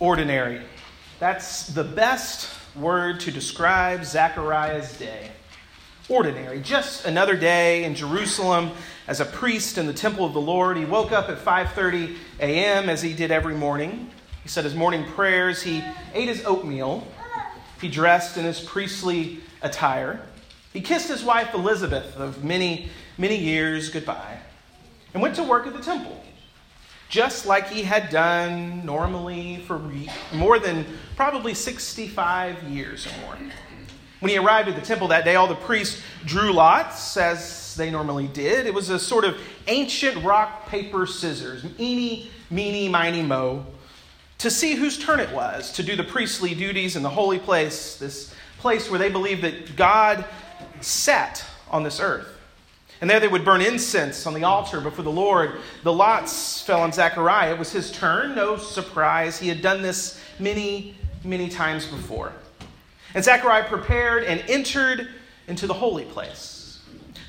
ordinary. That's the best word to describe Zechariah's day. Ordinary. Just another day in Jerusalem as a priest in the temple of the Lord. He woke up at 5:30 a.m. as he did every morning. He said his morning prayers, he ate his oatmeal. He dressed in his priestly attire. He kissed his wife Elizabeth of many, many years goodbye and went to work at the temple just like he had done normally for more than probably 65 years or more. When he arrived at the temple that day, all the priests drew lots, as they normally did. It was a sort of ancient rock, paper, scissors, eeny, meeny, miny, mo, to see whose turn it was to do the priestly duties in the holy place, this place where they believed that God sat on this earth. And there they would burn incense on the altar before the Lord. The lots fell on Zechariah. It was his turn. No surprise. He had done this many, many times before. And Zechariah prepared and entered into the holy place.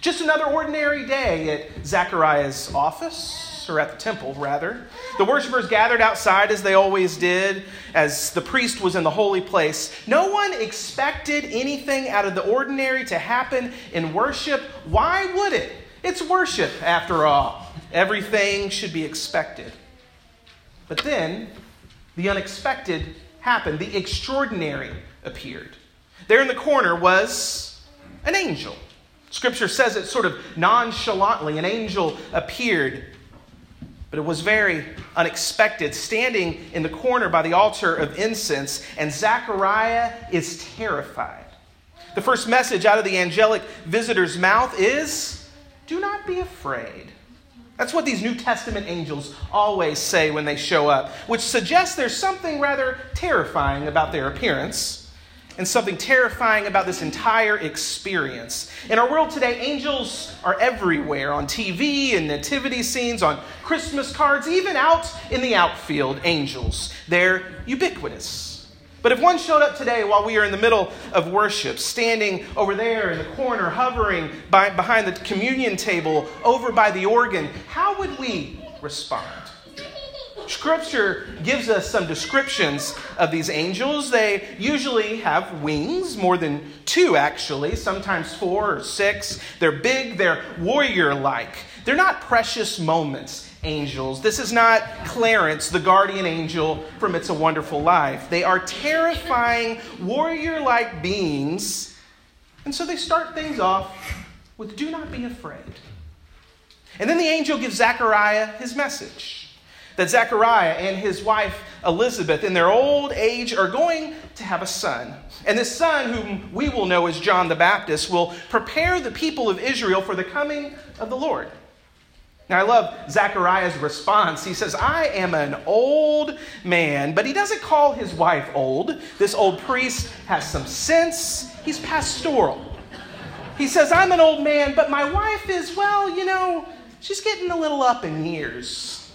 Just another ordinary day at Zechariah's office or at the temple, rather. The worshippers gathered outside as they always did, as the priest was in the holy place. No one expected anything out of the ordinary to happen in worship. Why would it? It's worship, after all. Everything should be expected. But then, the unexpected happened. The extraordinary appeared. There in the corner was an angel. Scripture says it sort of nonchalantly. An angel appeared but it was very unexpected, standing in the corner by the altar of incense, and Zechariah is terrified. The first message out of the angelic visitor's mouth is do not be afraid. That's what these New Testament angels always say when they show up, which suggests there's something rather terrifying about their appearance and something terrifying about this entire experience. In our world today, angels are everywhere on TV and nativity scenes, on Christmas cards, even out in the outfield, angels. They're ubiquitous. But if one showed up today while we are in the middle of worship, standing over there in the corner, hovering by, behind the communion table, over by the organ, how would we respond? Scripture gives us some descriptions of these angels. They usually have wings, more than two actually, sometimes four or six. They're big, they're warrior like. They're not precious moments angels. This is not Clarence, the guardian angel from It's a Wonderful Life. They are terrifying, warrior like beings. And so they start things off with do not be afraid. And then the angel gives Zechariah his message that Zechariah and his wife Elizabeth, in their old age, are going to have a son. And this son, whom we will know as John the Baptist, will prepare the people of Israel for the coming of the Lord. Now, I love Zechariah's response. He says, I am an old man, but he doesn't call his wife old. This old priest has some sense, he's pastoral. He says, I'm an old man, but my wife is, well, you know, she's getting a little up in years.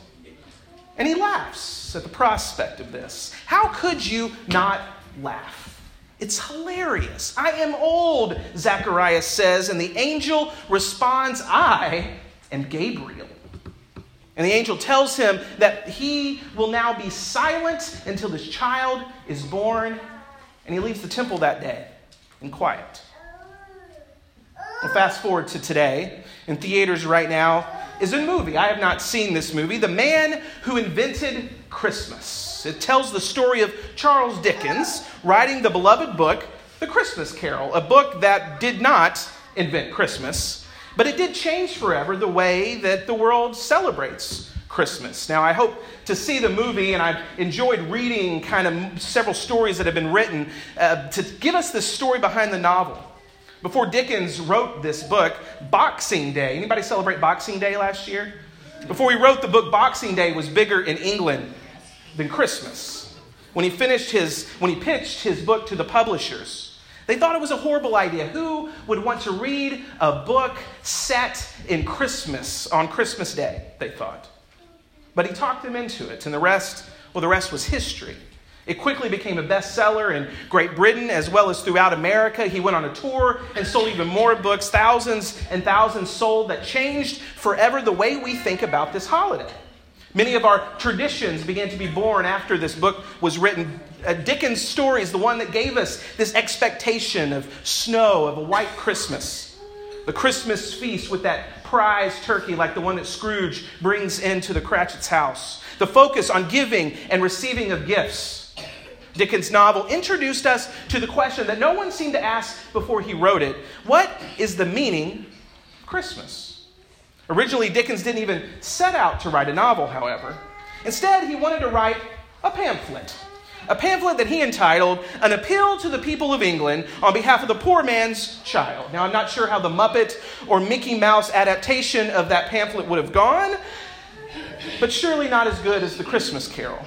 And he laughs at the prospect of this. How could you not laugh? It's hilarious. I am old, Zacharias says, and the angel responds, I am Gabriel. And the angel tells him that he will now be silent until this child is born, and he leaves the temple that day in quiet. Well, fast forward to today. In theaters right now, is a movie. I have not seen this movie. The Man Who Invented Christmas. It tells the story of Charles Dickens writing the beloved book, The Christmas Carol, a book that did not invent Christmas, but it did change forever the way that the world celebrates Christmas. Now, I hope to see the movie, and I've enjoyed reading kind of several stories that have been written uh, to give us the story behind the novel. Before Dickens wrote this book, Boxing Day, anybody celebrate Boxing Day last year? Before he wrote the book, Boxing Day was bigger in England than Christmas. When he finished his, when he pitched his book to the publishers, they thought it was a horrible idea. Who would want to read a book set in Christmas on Christmas Day? They thought. But he talked them into it, and the rest, well, the rest was history. It quickly became a bestseller in Great Britain as well as throughout America. He went on a tour and sold even more books, thousands and thousands sold, that changed forever the way we think about this holiday. Many of our traditions began to be born after this book was written. Uh, Dickens' story is the one that gave us this expectation of snow, of a white Christmas. The Christmas feast with that prize turkey like the one that Scrooge brings into the Cratchit's house. The focus on giving and receiving of gifts. Dickens' novel introduced us to the question that no one seemed to ask before he wrote it What is the meaning of Christmas? Originally, Dickens didn't even set out to write a novel, however. Instead, he wanted to write a pamphlet. A pamphlet that he entitled An Appeal to the People of England on behalf of the poor man's child. Now, I'm not sure how the Muppet or Mickey Mouse adaptation of that pamphlet would have gone, but surely not as good as the Christmas Carol.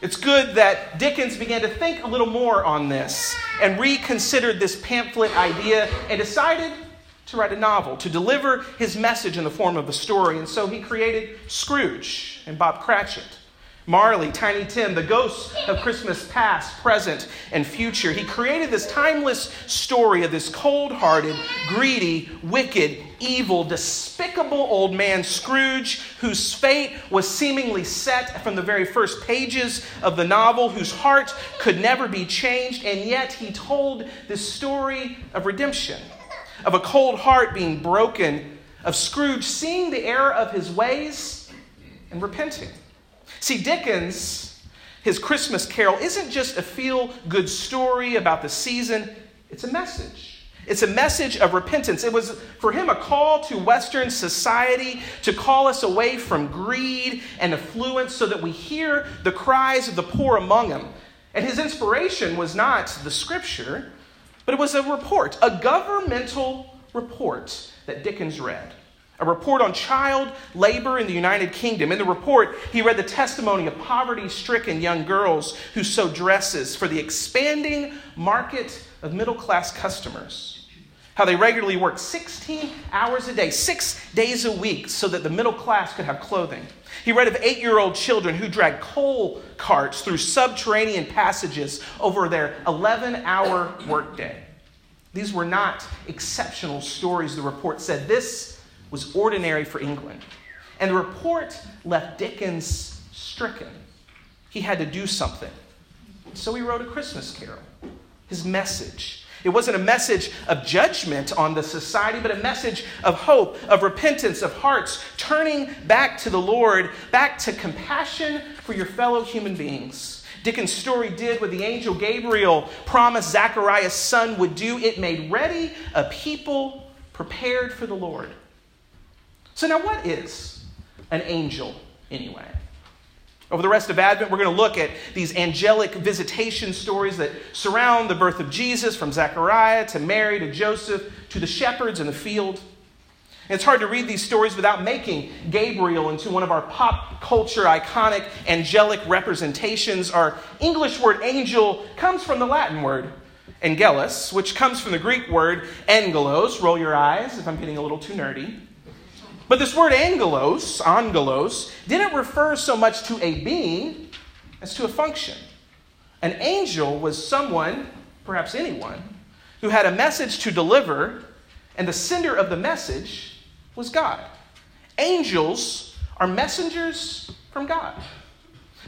It's good that Dickens began to think a little more on this and reconsidered this pamphlet idea and decided to write a novel, to deliver his message in the form of a story. And so he created Scrooge and Bob Cratchit, Marley, Tiny Tim, the ghosts of Christmas past, present, and future. He created this timeless story of this cold hearted, greedy, wicked, evil, despicable old man Scrooge, whose fate was seemingly set from the very first pages of the novel, whose heart could never be changed, and yet he told this story of redemption of a cold heart being broken, of Scrooge seeing the error of his ways and repenting. See, Dickens, his Christmas Carol, isn't just a feel good story about the season, it's a message. It's a message of repentance. It was for him a call to Western society to call us away from greed and affluence so that we hear the cries of the poor among them. And his inspiration was not the scripture, but it was a report, a governmental report that Dickens read. A report on child labor in the United Kingdom. In the report, he read the testimony of poverty stricken young girls who sew dresses for the expanding market of middle class customers. How they regularly worked 16 hours a day, six days a week, so that the middle class could have clothing. He read of eight year old children who dragged coal carts through subterranean passages over their 11 hour workday. These were not exceptional stories, the report said. This was ordinary for England. And the report left Dickens stricken. He had to do something. So he wrote a Christmas carol, his message it wasn't a message of judgment on the society, but a message of hope, of repentance, of hearts turning back to the Lord, back to compassion for your fellow human beings. Dickens' story did what the angel Gabriel promised Zachariah's son would do it made ready a people prepared for the Lord. So, now what is an angel anyway? Over the rest of Advent, we're going to look at these angelic visitation stories that surround the birth of Jesus from Zechariah to Mary to Joseph to the shepherds in the field. And it's hard to read these stories without making Gabriel into one of our pop culture iconic angelic representations. Our English word angel comes from the Latin word angelus, which comes from the Greek word angelos. Roll your eyes if I'm getting a little too nerdy. But this word angelos, angelos, didn't refer so much to a being as to a function. An angel was someone, perhaps anyone, who had a message to deliver, and the sender of the message was God. Angels are messengers from God.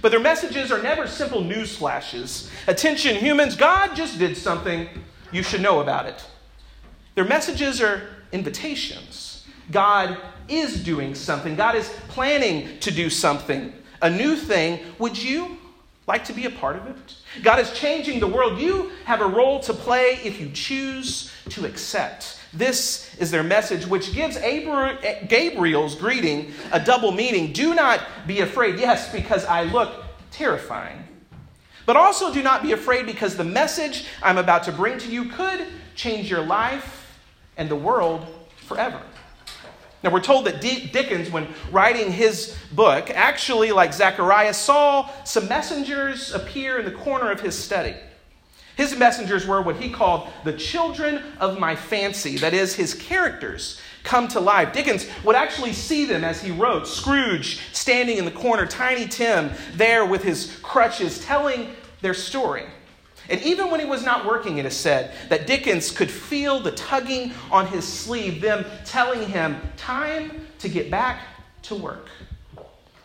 But their messages are never simple news flashes. Attention, humans, God just did something. You should know about it. Their messages are invitations. God is doing something, God is planning to do something, a new thing. Would you like to be a part of it? God is changing the world. You have a role to play if you choose to accept. This is their message, which gives Gabriel's greeting a double meaning. Do not be afraid. Yes, because I look terrifying. But also do not be afraid because the message I'm about to bring to you could change your life and the world forever. Now, we're told that Dickens, when writing his book, actually, like Zechariah, saw some messengers appear in the corner of his study. His messengers were what he called the children of my fancy, that is, his characters come to life. Dickens would actually see them as he wrote Scrooge standing in the corner, Tiny Tim there with his crutches, telling their story. And even when he was not working, it is said that Dickens could feel the tugging on his sleeve, them telling him, time to get back to work.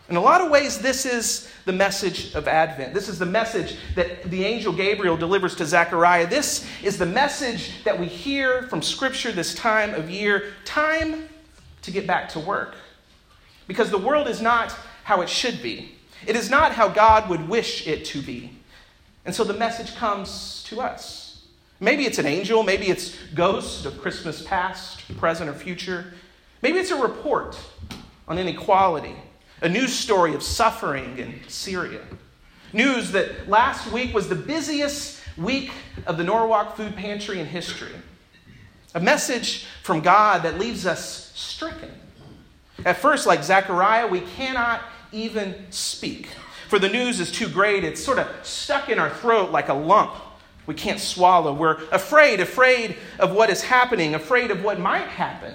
In a lot of ways, this is the message of Advent. This is the message that the angel Gabriel delivers to Zechariah. This is the message that we hear from Scripture this time of year time to get back to work. Because the world is not how it should be, it is not how God would wish it to be. And so the message comes to us. Maybe it's an angel, maybe it's ghosts of Christmas past, present, or future. Maybe it's a report on inequality a news story of suffering in Syria. News that last week was the busiest week of the Norwalk Food Pantry in history. A message from God that leaves us stricken. At first, like Zechariah, we cannot even speak. For the news is too great. It's sort of stuck in our throat like a lump we can't swallow. We're afraid, afraid of what is happening, afraid of what might happen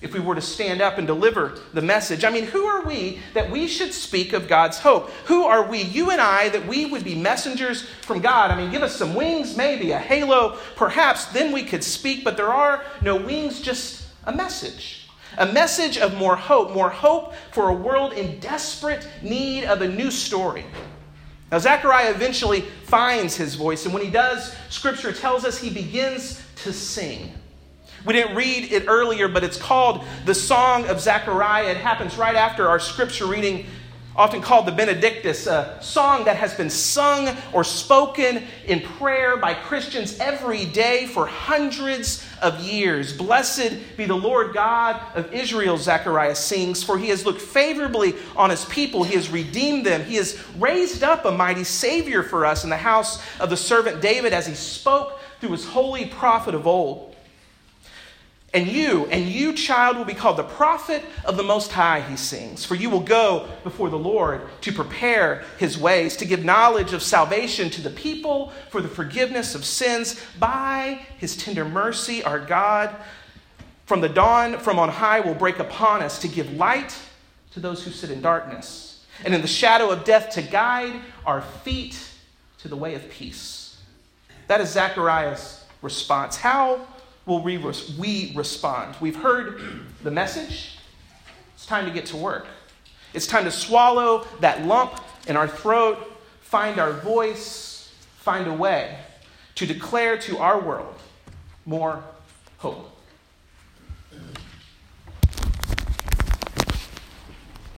if we were to stand up and deliver the message. I mean, who are we that we should speak of God's hope? Who are we, you and I, that we would be messengers from God? I mean, give us some wings, maybe a halo, perhaps, then we could speak, but there are no wings, just a message. A message of more hope, more hope for a world in desperate need of a new story. Now, Zechariah eventually finds his voice, and when he does, Scripture tells us he begins to sing. We didn't read it earlier, but it's called the Song of Zechariah. It happens right after our scripture reading, often called the Benedictus, a song that has been sung or spoken in prayer by Christians every day for hundreds of years. Blessed be the Lord God of Israel, Zechariah sings, for he has looked favorably on his people. He has redeemed them. He has raised up a mighty Savior for us in the house of the servant David as he spoke through his holy prophet of old. And you, and you, child, will be called the prophet of the Most High, he sings. For you will go before the Lord to prepare his ways, to give knowledge of salvation to the people for the forgiveness of sins by his tender mercy, our God. From the dawn from on high will break upon us to give light to those who sit in darkness, and in the shadow of death to guide our feet to the way of peace. That is Zechariah's response. How will we, we respond? We've heard the message. It's time to get to work. It's time to swallow that lump in our throat, find our voice, find a way to declare to our world more hope.